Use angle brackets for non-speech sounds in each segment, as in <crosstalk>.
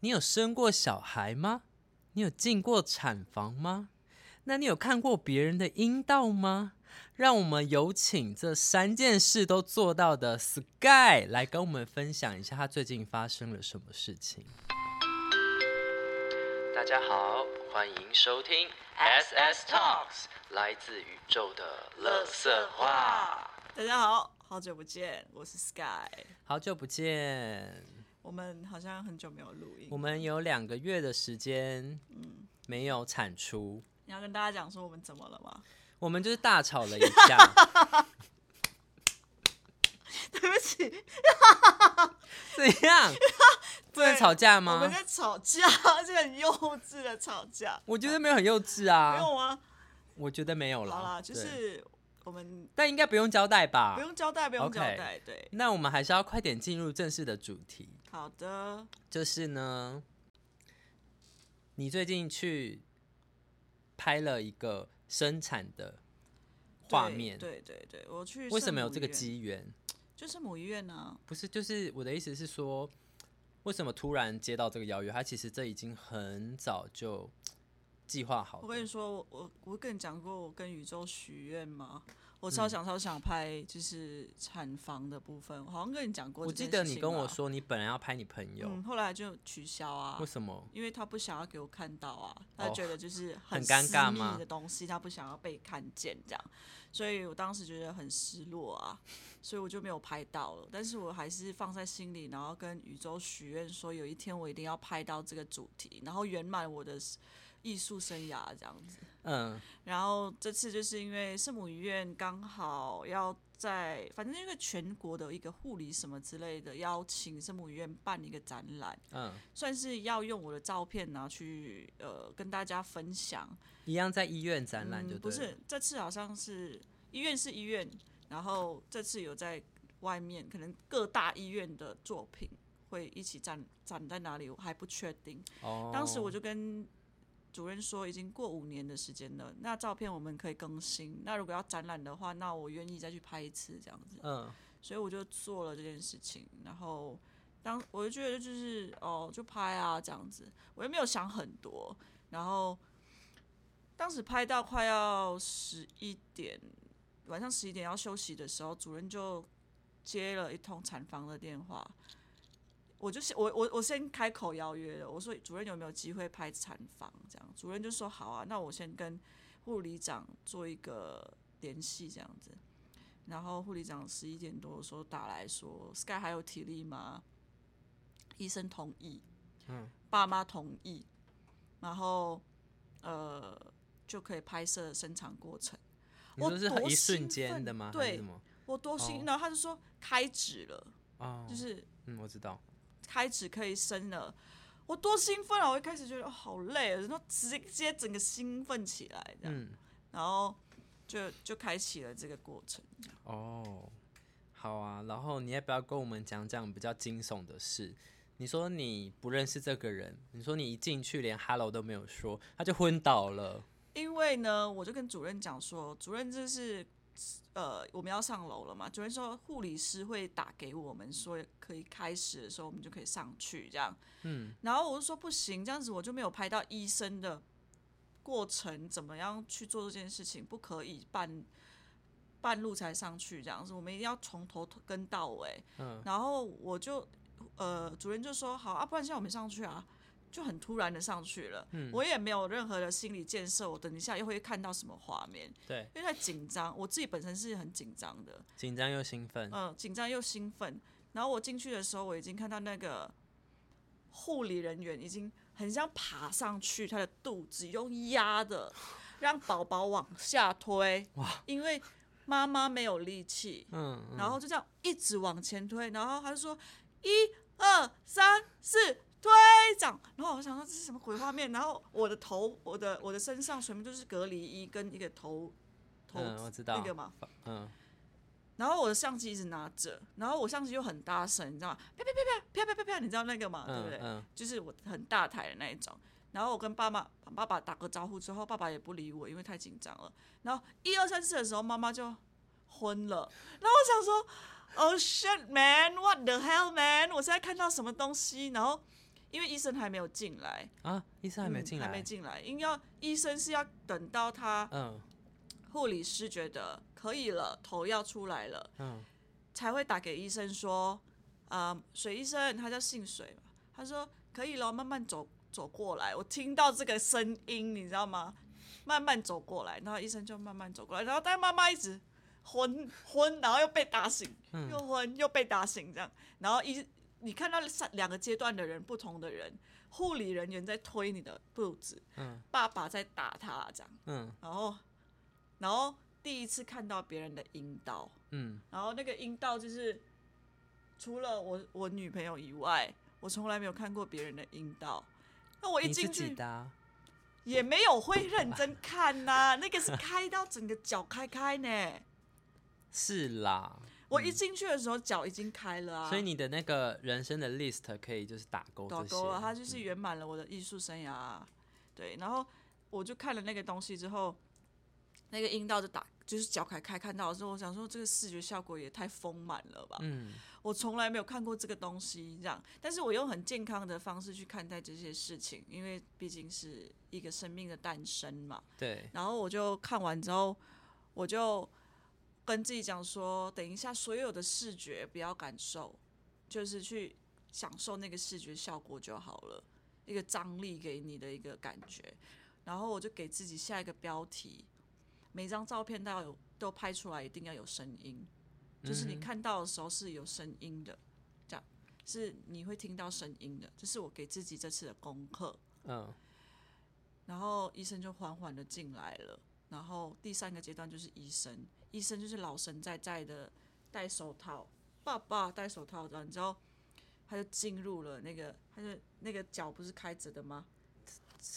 你有生过小孩吗？你有进过产房吗？那你有看过别人的阴道吗？让我们有请这三件事都做到的 Sky 来跟我们分享一下他最近发生了什么事情。大家好，欢迎收听 SS Talks，来自宇宙的乐色话。大家好，好久不见，我是 Sky。好久不见，我们好像很久没有录音。我们有两个月的时间，嗯，没有产出。你要跟大家讲说我们怎么了吗？我们就是大吵了一架。<laughs> 对不起，怎样？<laughs> 不能吵架吗？我们在吵架，而 <laughs> 且很幼稚的吵架。我觉得没有很幼稚啊。没有啊？我觉得没有了。好啦，就是我们，但应该不用交代吧？不用交代，不用交代。对。那我们还是要快点进入正式的主题。好的。就是呢，你最近去拍了一个生产的画面。对对对，我去。为什么有这个机缘？就是母医院呢？不是，就是我的意思是说，为什么突然接到这个邀约？他其实这已经很早就计划好。我跟你说，我我跟你讲过，我跟宇宙许愿吗？我超想超想拍，就是产房的部分，好像跟你讲过。我记得你跟我说，你本来要拍你朋友，后来就取消啊。为什么？因为他不想要给我看到啊，他觉得就是很尴尬密的东西，他不想要被看见这样，所以我当时觉得很失落啊，<laughs> 所以我就没有拍到了。但是我还是放在心里，然后跟宇宙许愿说，有一天我一定要拍到这个主题，然后圆满我的。艺术生涯这样子，嗯，然后这次就是因为圣母医院刚好要在，反正因为全国的一个护理什么之类的邀请圣母医院办一个展览，嗯，算是要用我的照片拿去呃跟大家分享，一样在医院展览就不是这次好像是医院是医院，然后这次有在外面，可能各大医院的作品会一起展展在哪里，我还不确定。哦，当时我就跟。主任说已经过五年的时间了，那照片我们可以更新。那如果要展览的话，那我愿意再去拍一次这样子。嗯，所以我就做了这件事情。然后当我就觉得就是哦，就拍啊这样子，我又没有想很多。然后当时拍到快要十一点，晚上十一点要休息的时候，主任就接了一通产房的电话。我就先我我我先开口邀约了，我说主任有没有机会拍产房这样？主任就说好啊，那我先跟护理长做一个联系这样子。然后护理长十一点多的时候打来说，Sky 还有体力吗？医生同意，嗯，爸妈同意，然后呃就可以拍摄生产过程。我是一瞬间的吗？对，我多心，然后他就说开指了，啊，就是嗯，我知道。开始可以生了，我多兴奋啊！我一开始觉得好累，然后直接整个兴奋起来，这样，然后就就开启了这个过程。哦，好啊，然后你要不要跟我们讲讲比较惊悚的事？你说你不认识这个人，你说你一进去连 hello 都没有说，他就昏倒了。因为呢，我就跟主任讲说，主任这是。呃，我们要上楼了嘛？主任说护理师会打给我们，说可以开始的时候，我们就可以上去这样。嗯，然后我就说不行，这样子我就没有拍到医生的过程，怎么样去做这件事情？不可以半半路才上去这样子，我们一定要从头跟到尾。嗯，然后我就呃，主任就说好啊，不然现在我们上去啊。就很突然的上去了，我也没有任何的心理建设，我等一下又会看到什么画面？对，因为太紧张，我自己本身是很紧张的，紧张又兴奋，嗯，紧张又兴奋。然后我进去的时候，我已经看到那个护理人员已经很像爬上去，他的肚子用压的让宝宝往下推，哇，因为妈妈没有力气，嗯，然后就这样一直往前推，然后他就说一二三四。推长，然后我想说这是什么鬼画面？然后我的头，我的我的身上全部都是隔离衣跟一个头头知道那个嘛，嗯。然后我的相机一直拿着，然后我相机又很大声，你知道吗？啪啪啪啪啪啪啪啪，你知道那个吗？对不对？嗯。就是我很大台的那一种。然后我跟爸妈爸爸打个招呼之后，爸爸也不理我，因为太紧张了。然后一二三四的时候，妈妈就昏了。然后我想说，Oh shit man, what the hell man？我现在看到什么东西？然后。因为医生还没有进来。啊，医生还没进来，还没进来，因要医生是要等到他嗯，护理师觉得可以了，头要出来了，嗯，才会打给医生说，啊，水医生，他叫姓水嘛，他说可以了，慢慢走走过来，我听到这个声音，你知道吗？慢慢走过来，然后医生就慢慢走过来，然后但妈妈一直昏昏，然后又被打醒，又昏又被打醒，这样，然后医你看到三两个阶段的人，不同的人，护理人员在推你的肚子，嗯，爸爸在打他，这样，嗯，然后然后第一次看到别人的阴道，嗯，然后那个阴道就是除了我我女朋友以外，我从来没有看过别人的阴道，那我一进去。也没有会认真看呐，那个是开到整个脚开开呢。是啦，我一进去的时候脚已经开了啊。所以你的那个人生的 list 可以就是打勾，打勾了，它就是圆满了我的艺术生涯。对，然后我就看了那个东西之后，那个阴道就打，就是脚开开看到的时候，我想说这个视觉效果也太丰满了吧。嗯。我从来没有看过这个东西，这样，但是我用很健康的方式去看待这些事情，因为毕竟是一个生命的诞生嘛。对。然后我就看完之后，我就跟自己讲说，等一下所有的视觉不要感受，就是去享受那个视觉效果就好了，一个张力给你的一个感觉。然后我就给自己下一个标题，每张照片都要有，都拍出来一定要有声音。就是你看到的时候是有声音的，这样是你会听到声音的。这是我给自己这次的功课。嗯。然后医生就缓缓的进来了。然后第三个阶段就是医生，医生就是老神在在的戴手套，爸爸戴手套的，你知道，他就进入了那个，他就那个脚不是开着的吗？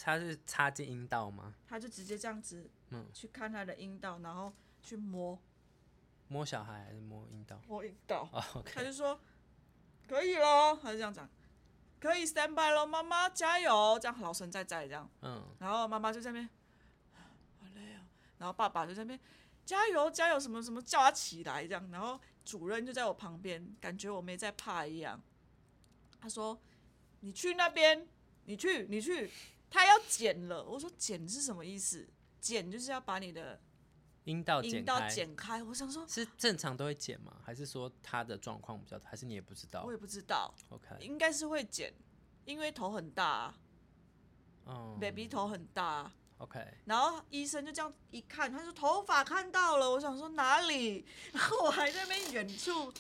他是插进阴道吗？他就直接这样子，嗯，去看他的阴道，然后去摸。摸小孩还是摸阴道？摸阴道。他就说可以咯，他就这样讲，可以 stand by 咯，妈妈加油，这样老神在在这样。嗯。然后妈妈就在那边，好累哦。然后爸爸就在那边加油加油，什么什么叫他起来这样。然后主任就在我旁边，感觉我没在怕一样。他说：“你去那边，你去你去，他要剪了。”我说：“剪是什么意思？剪就是要把你的。”阴道阴道剪开，我想说，是正常都会剪吗？还是说他的状况比较，还是你也不知道？我也不知道。OK，应该是会剪，因为头很大。啊嗯，baby 头很大。OK，然后医生就这样一看，他说头发看到了。我想说哪里？然 <laughs> 后我还在那边远处，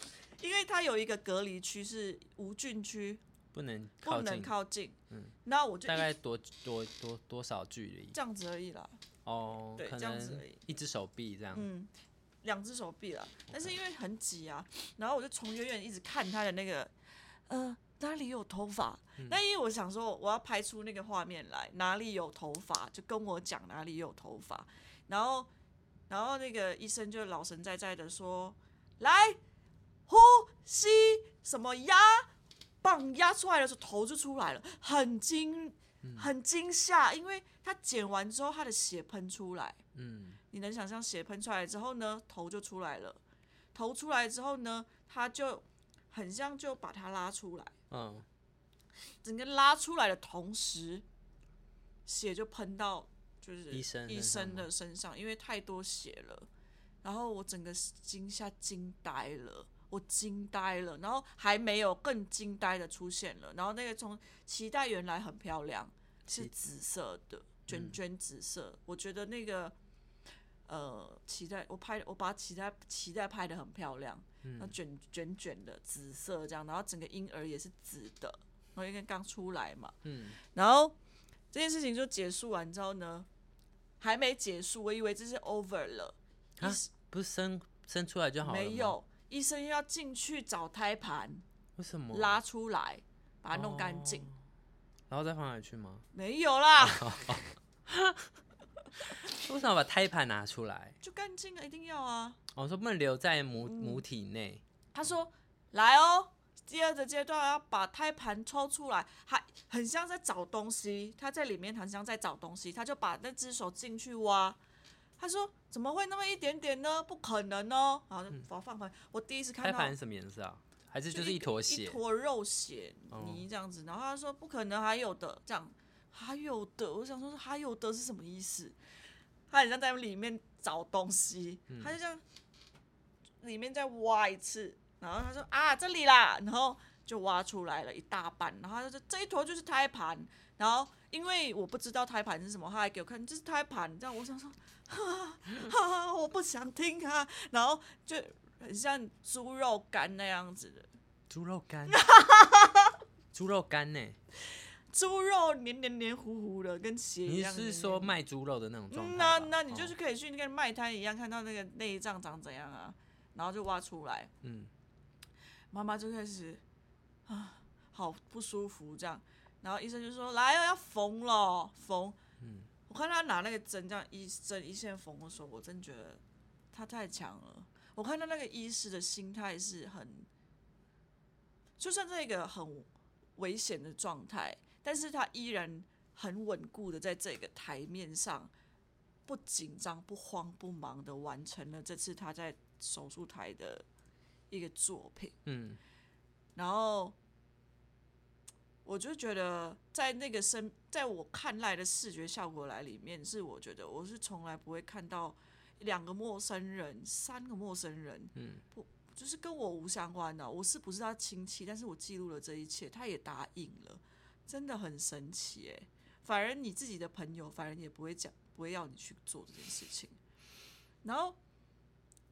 因为他有一个隔离区是无菌区，不能不能靠近。嗯，那我就大概多多多多少距离？这样子而已啦。哦，对，这样子而已，一只手臂这样，嗯，两只手臂了，但是因为很挤啊，然后我就从远远一直看他的那个，呃，哪里有头发？那因为我想说我要拍出那个画面来，哪里有头发就跟我讲哪里有头发，然后，然后那个医生就老神在在的说，来呼吸，什么压，棒压出来的时候头就出来了，很惊。很惊吓，因为他剪完之后，他的血喷出来。嗯，你能想象血喷出来之后呢，头就出来了。头出来之后呢，他就很像就把它拉出来。嗯，整个拉出来的同时，血就喷到就是医生医生的身上，因为太多血了。然后我整个惊吓惊呆了。我惊呆了，然后还没有更惊呆的出现了，然后那个从脐带原来很漂亮，是紫色的卷卷紫色，我觉得那个呃脐带我拍我把脐带脐带拍的很漂亮，那卷卷卷的紫色这样，然后整个婴儿也是紫的，然后因为刚出来嘛，嗯，然后这件事情就结束完之后呢，还没结束，我以为这是 over 了，啊，不是生生出来就好了没有。医生要进去找胎盘，为什么拉出来把它弄干净，然后再放回去吗？没有啦。<laughs> <laughs> <laughs> <laughs> 为什么把胎盘拿出来？就干净了，一定要啊。我说不能留在母母体内。他说来哦，第二个阶段要把胎盘抽出来，还很像在找东西。他在里面很像在找东西，他就把那只手进去挖。他说：“怎么会那么一点点呢？不可能哦！”好，我放回。我第一次看到胎盘什么颜色啊？还是就是一坨血？一坨肉血泥这样子。然后他说不可能还有的，这样还有的。我想说还有的是什么意思？他好像在里面找东西，他就这样里面再挖一次，然后他说啊这里啦，然后就挖出来了一大半，然后他说这一坨就是胎盘，然后因为我不知道胎盘是什么，他还给我看这是胎盘，这样我想说。哈哈，我不想听啊，<laughs> 然后就很像猪肉干那样子的，猪肉干，<laughs> 猪肉干呢？猪肉黏黏黏糊糊的，跟血一样。你是说卖猪肉的那种状态？那那你就是可以去那个卖摊一样，看到那个内脏长怎样啊，然后就挖出来。嗯，妈妈就开始啊，好不舒服这样，然后医生就说来哦，要缝了，缝。嗯。我看他拿那个针这样一针一线缝的时候，我真觉得他太强了。我看到那个医师的心态是很，就算在一个很危险的状态，但是他依然很稳固的在这个台面上，不紧张、不慌、不忙的完成了这次他在手术台的一个作品。嗯，然后。我就觉得，在那个生，在我看来的视觉效果来里面，是我觉得我是从来不会看到两个陌生人、三个陌生人，嗯，不，就是跟我无相关的，我是不是他亲戚？但是我记录了这一切，他也答应了，真的很神奇哎。反而你自己的朋友，反而也不会讲，不会要你去做这件事情。然后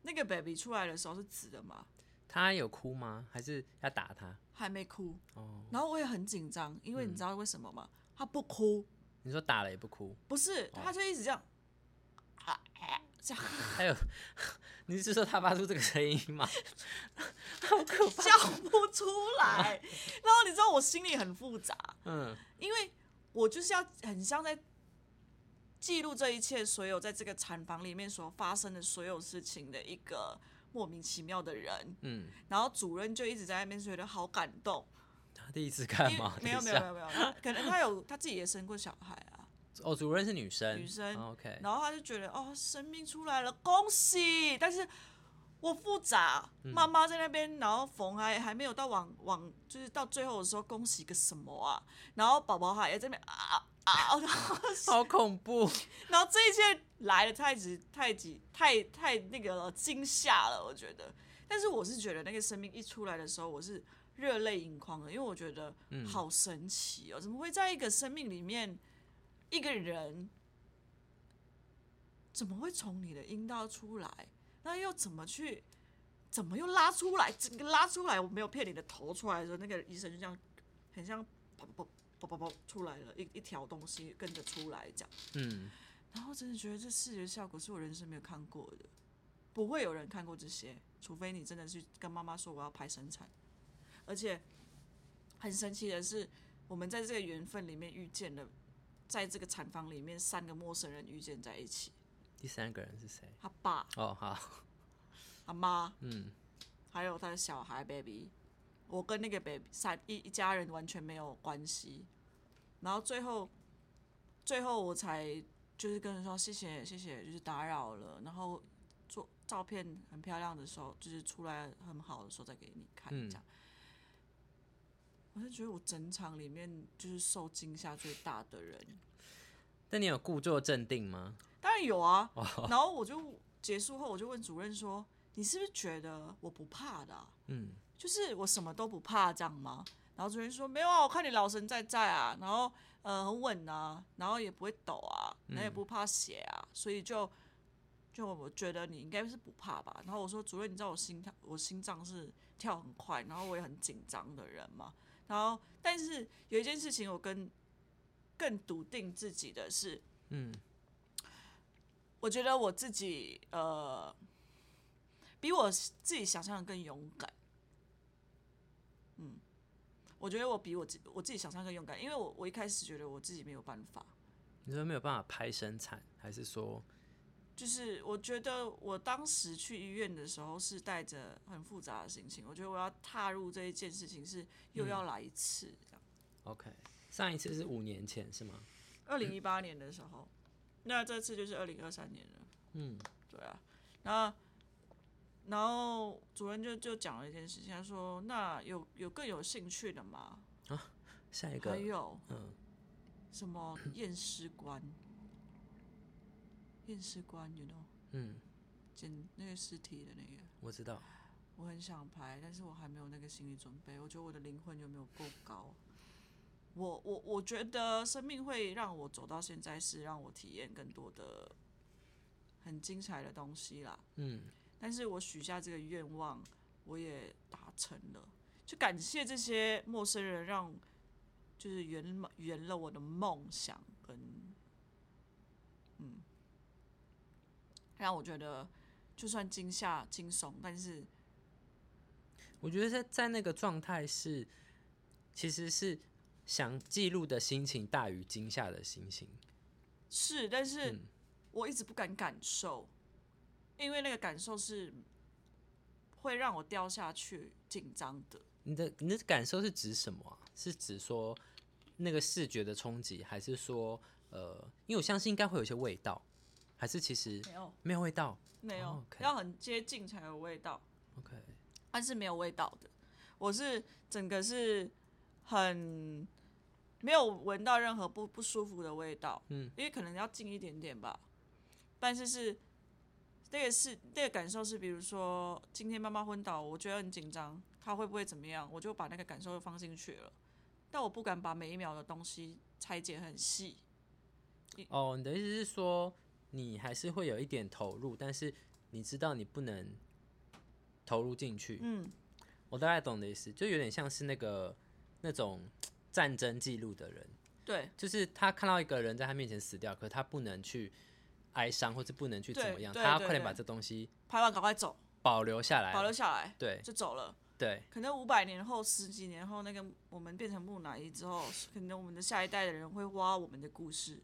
那个 baby 出来的时候是紫的吗？他有哭吗？还是要打他？还没哭。哦。然后我也很紧张，因为你知道为什么吗？他不哭。你说打了也不哭？不是，他就一直这样。这样。还有，<laughs> 你是说他发出这个声音吗？<laughs> 好可怕。叫不出来。<laughs> 然后你知道我心里很复杂。嗯。因为我就是要很像在记录这一切，所有在这个产房里面所发生的所有事情的一个。莫名其妙的人，嗯，然后主任就一直在那边觉得好感动。他第一次看吗？没有没有没有没有，可能他有他自己也生过小孩啊。哦，主任是女生，女生，OK。然后他就觉得哦，生命出来了，恭喜！但是我复杂，妈妈在那边，然后缝还还没有到往往，就是到最后的时候，恭喜个什么啊？然后宝宝还在那边啊啊。<laughs> 好恐怖！然后这一切来的太急、太急、太太那个惊吓了，我觉得。但是我是觉得那个生命一出来的时候，我是热泪盈眶的，因为我觉得好神奇哦！怎么会在一个生命里面，一个人怎么会从你的阴道出来？那又怎么去？怎么又拉出来？整个拉出来，我没有骗你的头出来的时候，那个医生就这样，很像砰砰。啵啵啵出来了，一一条东西跟着出来，这样。嗯。然后真的觉得这视觉效果是我人生没有看过的，不会有人看过这些，除非你真的去跟妈妈说我要拍生产。而且很神奇的是，我们在这个缘分里面遇见了，在这个产房里面三个陌生人遇见在一起。第三个人是谁？他爸。哦，好。<laughs> 他妈。嗯。还有他的小孩 baby。我跟那个 baby 三一一家人完全没有关系，然后最后，最后我才就是跟人说谢谢谢谢，就是打扰了，然后做照片很漂亮的时候，就是出来很好的时候再给你看这样。我就觉得我整场里面就是受惊吓最大的人。那你有故作镇定吗？当然有啊。然后我就结束后，我就问主任说：“你是不是觉得我不怕的？”嗯。就是我什么都不怕这样吗？然后主任说没有啊，我看你老神在在啊，然后呃很稳啊，然后也不会抖啊，然后也不怕血啊，所以就就我觉得你应该是不怕吧。然后我说主任，你知道我心跳我心脏是跳很快，然后我也很紧张的人嘛。然后但是有一件事情我跟更笃定自己的是，嗯，我觉得我自己呃比我自己想象的更勇敢。嗯，我觉得我比我自我自己想象更勇敢，因为我我一开始觉得我自己没有办法。你说没有办法拍生产，还是说？就是我觉得我当时去医院的时候是带着很复杂的心情，我觉得我要踏入这一件事情是又要来一次这样。OK，上一次是五年前是吗？二零一八年的时候，那这次就是二零二三年了。嗯，对啊，然后。然后主任就就讲了一件事情，他说：“那有有更有兴趣的吗？啊下一个还有嗯，什么验尸官？验尸官，you know，嗯，捡那个尸体的那个，我知道，我很想拍，但是我还没有那个心理准备。我觉得我的灵魂有没有够高？我我我觉得生命会让我走到现在，是让我体验更多的很精彩的东西啦。嗯，但是我许下这个愿望，我也达成了，就感谢这些陌生人，让就是圆圆了我的梦想，跟嗯，让我觉得就算惊吓惊悚，但是我觉得在在那个状态是，其实是想记录的心情大于惊吓的心情。是，但是嗯我一直不敢感受，因为那个感受是会让我掉下去，紧张的。你的你的感受是指什么啊？是指说那个视觉的冲击，还是说呃，因为我相信应该会有一些味道，还是其实没有，没有味道没有，要很接近才有味道。？OK，但是没有味道的。我是整个是很没有闻到任何不不舒服的味道，嗯，因为可能要近一点点吧。但是是那个是那个感受是，比如说今天妈妈昏倒，我觉得很紧张，她会不会怎么样，我就把那个感受放进去了。但我不敢把每一秒的东西拆解很细，哦，你的意思是说你还是会有一点投入，但是你知道你不能投入进去。嗯，我大概懂的意思，就有点像是那个那种战争记录的人，对。就是他看到一个人在他面前死掉，可是他不能去哀伤，或者不能去怎么样，他要快点把这东西拍完赶快走，保留下来。保留下来。对。就走了。对，可能五百年后、十几年后，那个我们变成木乃伊之后，可能我们的下一代的人会挖我们的故事，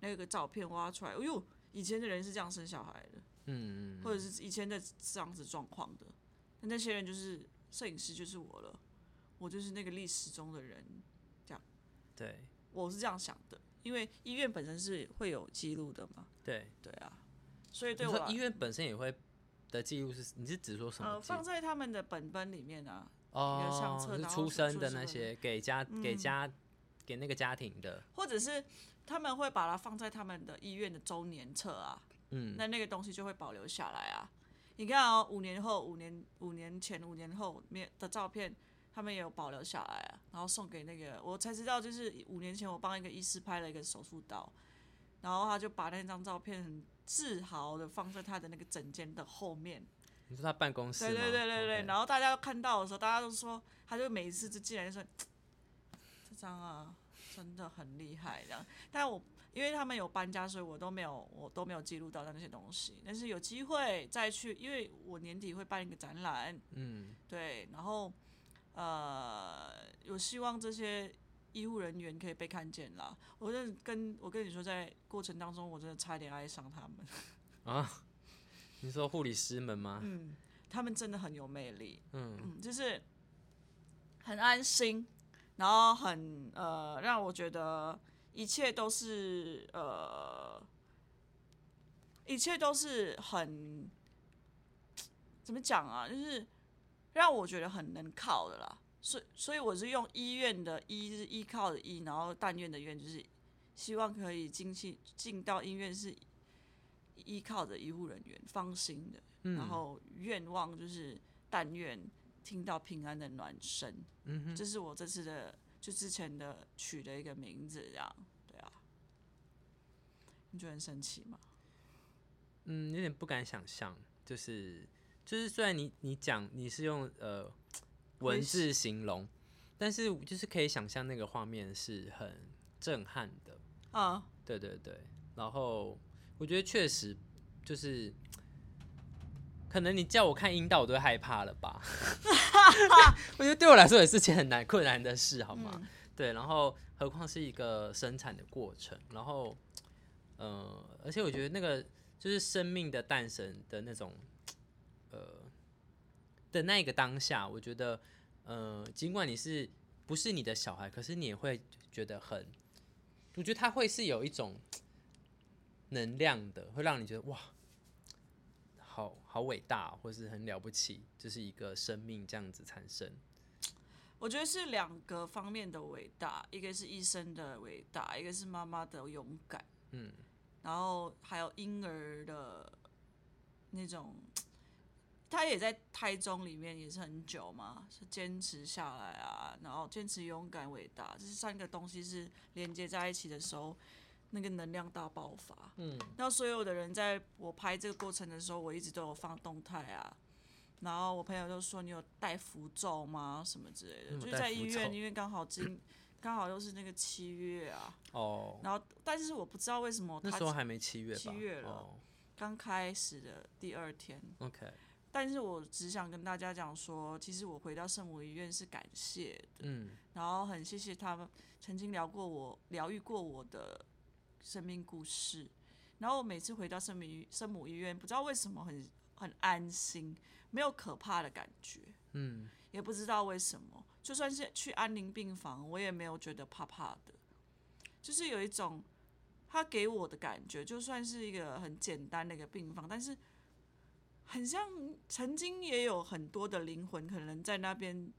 那个照片挖出来，哎呦，以前的人是这样生小孩的，嗯嗯或者是以前的这样子状况的，那那些人就是摄影师，就是我了，我就是那个历史中的人，这样对我是这样想的，因为医院本身是会有记录的嘛，对。对啊，所以对我医院本身也会的记录是，你是指说什么呃？放在他们的本本里面啊，哦，是册然后是出生的出生的那些给家给家给那个家庭的，或者是他们会把它放在他们的医院的周年册啊，嗯，那那个东西就会保留下来啊。你看哦，五年后、五年、五年前、五年后面的照片，他们也有保留下来啊，然后送给那个我才知道，就是五年前我帮一个医师拍了一个手术刀，然后他就把那张照片很自豪的放在他的那个诊间的后面，你说他办公室？对对对对对然后大家看到的时候，大家都说，他就每一次就进来就说，<tsk> 这张啊真的很厉害这样。但我因为他们有搬家，所以我都没有我都没有记录到那些东西。但是有机会再去，因为我年底会办一个展览，嗯，对，然后呃，有希望这些医护人员可以被看见啦。我真跟我跟你说，在过程当中，我真的差点爱上他们。<laughs> 啊，你说护理师们吗？嗯，他们真的很有魅力。嗯嗯，就是很安心，然后很呃，让我觉得一切都是呃，一切都是很怎么讲啊？就是让我觉得很能靠的啦。所以，所以我是用医院的医是依靠的医，然后但愿的愿，就是希望可以进去进到医院是依靠着医护人员，放心的。嗯，然后愿望就是但愿听到平安的暖声，嗯哼，这是我这次的就之前的取的一个名字，这样对啊，你觉得很神奇吗？嗯，有点不敢想象，就是就是虽然你你讲你是用呃文字形容，但是就是可以想象那个画面是很震撼的，啊，对对对，然后我觉得确实就是，可能你叫我看阴道，我都会害怕了吧？<laughs> 我觉得对我来说也是件很难困难的事，好吗？嗯对，然后何况是一个生产的过程，然后，呃，而且我觉得那个就是生命的诞生的那种，呃，的那个当下，我觉得，呃，尽管你是不是你的小孩，可是你也会觉得很，我觉得它会是有一种能量的，会让你觉得哇，好好伟大，或是很了不起，就是一个生命这样子产生。我觉得是两个方面的伟大，一个是医生的伟大，一个是妈妈的勇敢。嗯，然后还有婴儿的那种，他也在胎中里面也是很久嘛，是坚持下来啊，然后坚持、勇敢、伟大，这三个东西是连接在一起的时候，那个能量大爆发。嗯，那所有的人在我拍这个过程的时候，我一直都有放动态啊。然后我朋友就说：“你有带符咒吗？什么之类的？”就是在医院，因为刚好今刚好又是那个七月啊。哦。然后，但是我不知道为什么那时候还没七月。七月了，刚开始的第二天。OK。但是我只想跟大家讲说，其实我回到圣母医院是感谢的。嗯。然后很谢谢他们曾经聊过我、疗愈过我的生命故事。然后我每次回到圣母圣母医院，不知道为什么很很安心。没有可怕的感觉，嗯，也不知道为什么，就算是去安宁病房，我也没有觉得怕怕的，就是有一种他给我的感觉，就算是一个很简单的一个病房，但是很像曾经也有很多的灵魂可能在那边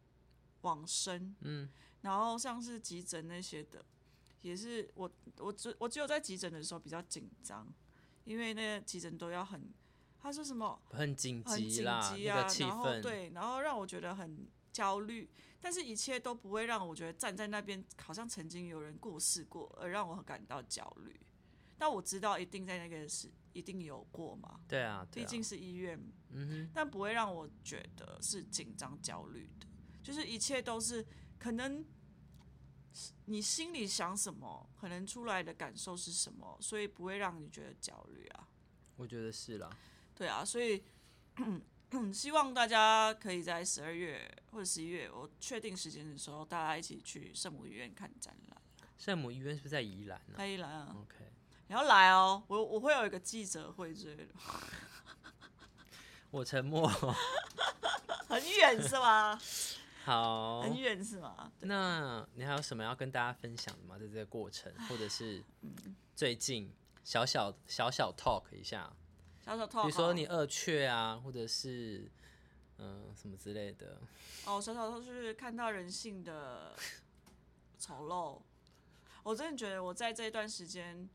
往生，嗯，然后像是急诊那些的，也是我我只我只有在急诊的时候比较紧张，因为那个急诊都要很。他说什么？很紧急啦，那个气氛对，然后让我觉得很焦虑，但是一切都不会让我觉得站在那边好像曾经有人过世过，而让我感到焦虑。但我知道一定在那个是一定有过嘛？对啊，毕竟是医院，嗯哼，但不会让我觉得是紧张焦虑的，就是一切都是可能你心里想什么，可能出来的感受是什么，所以不会让你觉得焦虑啊。我觉得是啦。对啊，所以 <clears throat> 希望大家可以在十二月或者十一月，我确定时间的时候，大家一起去圣母医院看展览。圣母医院是不是在宜兰呢？在宜兰啊。OK，你要来哦，我我会有一个记者会之类的。<laughs> 我沉默。<laughs> 很远是吗？好。很远是吗？那你还有什么要跟大家分享的吗？在这个过程，或者是最近小小小小 talk 一下。小小 talk，比如说你二雀啊，或者是嗯什么之类的。哦，小小 talk 是看到人性的 <laughs> 丑陋。我真的觉得我在这一段时间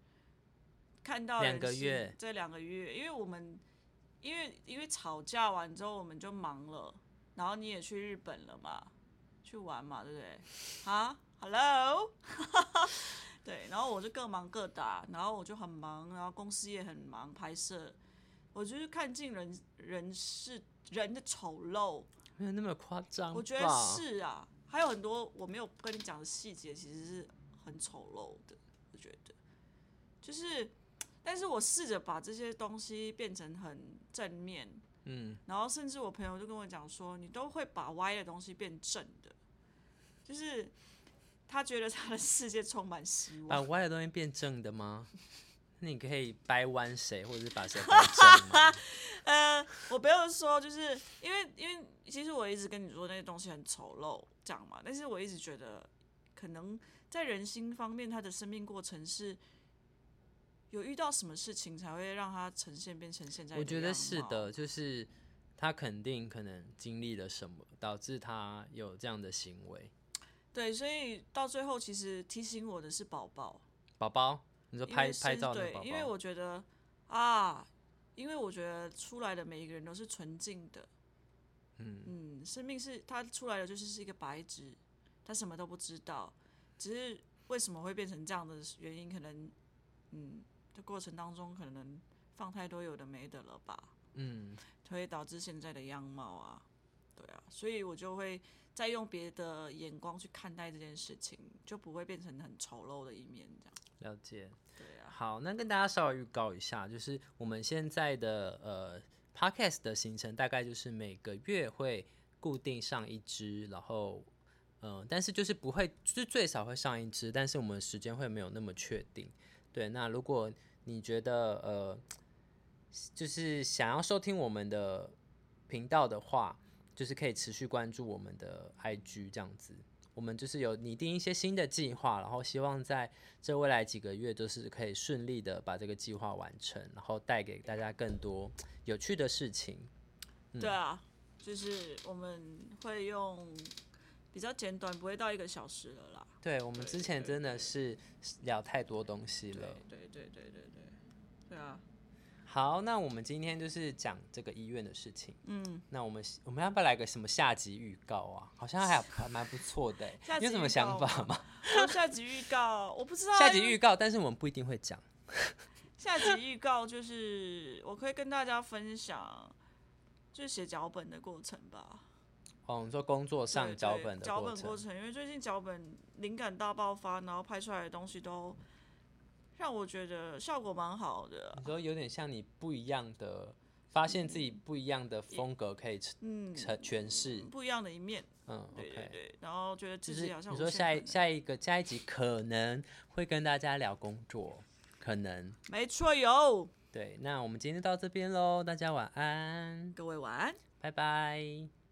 看到两个月，这两个月，因为我们因为因为吵架完之后我们就忙了，然后你也去日本了嘛，去玩嘛，对不对？啊，Hello，<laughs> 对，然后我就各忙各的，然后我就很忙，然后公司也很忙，拍摄。我就是看尽人人世人的丑陋，没有那么夸张。我觉得是啊，还有很多我没有跟你讲的细节，其实是很丑陋的。我觉得，就是，但是我试着把这些东西变成很正面，嗯，然后甚至我朋友就跟我讲说，你都会把歪的东西变正的，就是他觉得他的世界充满希望。把歪的东西变正的吗？那你可以掰弯谁，或者是把谁掰正吗？<laughs> 呃，我不要说，就是因为因为其实我一直跟你说那些东西很丑陋，这样嘛。但是我一直觉得，可能在人心方面，他的生命过程是有遇到什么事情才会让他呈现变成现在。我觉得是的，就是他肯定可能经历了什么，导致他有这样的行为。对，所以到最后，其实提醒我的是宝宝，宝宝。你说拍拍照的对，因为我觉得啊，因为我觉得出来的每一个人都是纯净的，嗯嗯，生命是他出来的就是是一个白纸，他什么都不知道，只是为什么会变成这样的原因，可能嗯，这过程当中可能放太多有的没的了吧，嗯，所以导致现在的样貌啊，对啊，所以我就会再用别的眼光去看待这件事情，就不会变成很丑陋的一面这样。了解。对啊，好，那跟大家稍微预告一下，就是我们现在的呃 podcast 的行程大概就是每个月会固定上一支，然后嗯，但是就是不会，就是最少会上一支，但是我们时间会没有那么确定。对，那如果你觉得呃，就是想要收听我们的频道的话，就是可以持续关注我们的 IG 这样子。我们就是有拟定一些新的计划，然后希望在这未来几个月都是可以顺利的把这个计划完成，然后带给大家更多有趣的事情。对啊，就是我们会用比较简短，不会到一个小时了啦。对，我们之前真的是聊太多东西了。对对对对对对，对啊。好，那我们今天就是讲这个医院的事情。嗯，那我们我们要不要来个什么下集预告啊？好像还还 <laughs> 蛮不错的。有什么想法吗？<laughs> 下集预告我不知道。下集预告，但是我们不一定会讲。<laughs> 下集预告就是我可以跟大家分享，就是写脚本的过程吧。哦，你说工作上脚本的脚本过程，因为最近脚本灵感大爆发，然后拍出来的东西都。让我觉得效果蛮好的。你说有点像你不一样的，发现自己不一样的风格可以嗯诠诠释不一样的一面。嗯，对对对。然后觉得自己好像你说下一下一个下一集可能会跟大家聊工作，可能没错有。对，那我们今天就到这边喽，大家晚安，各位晚安，拜拜。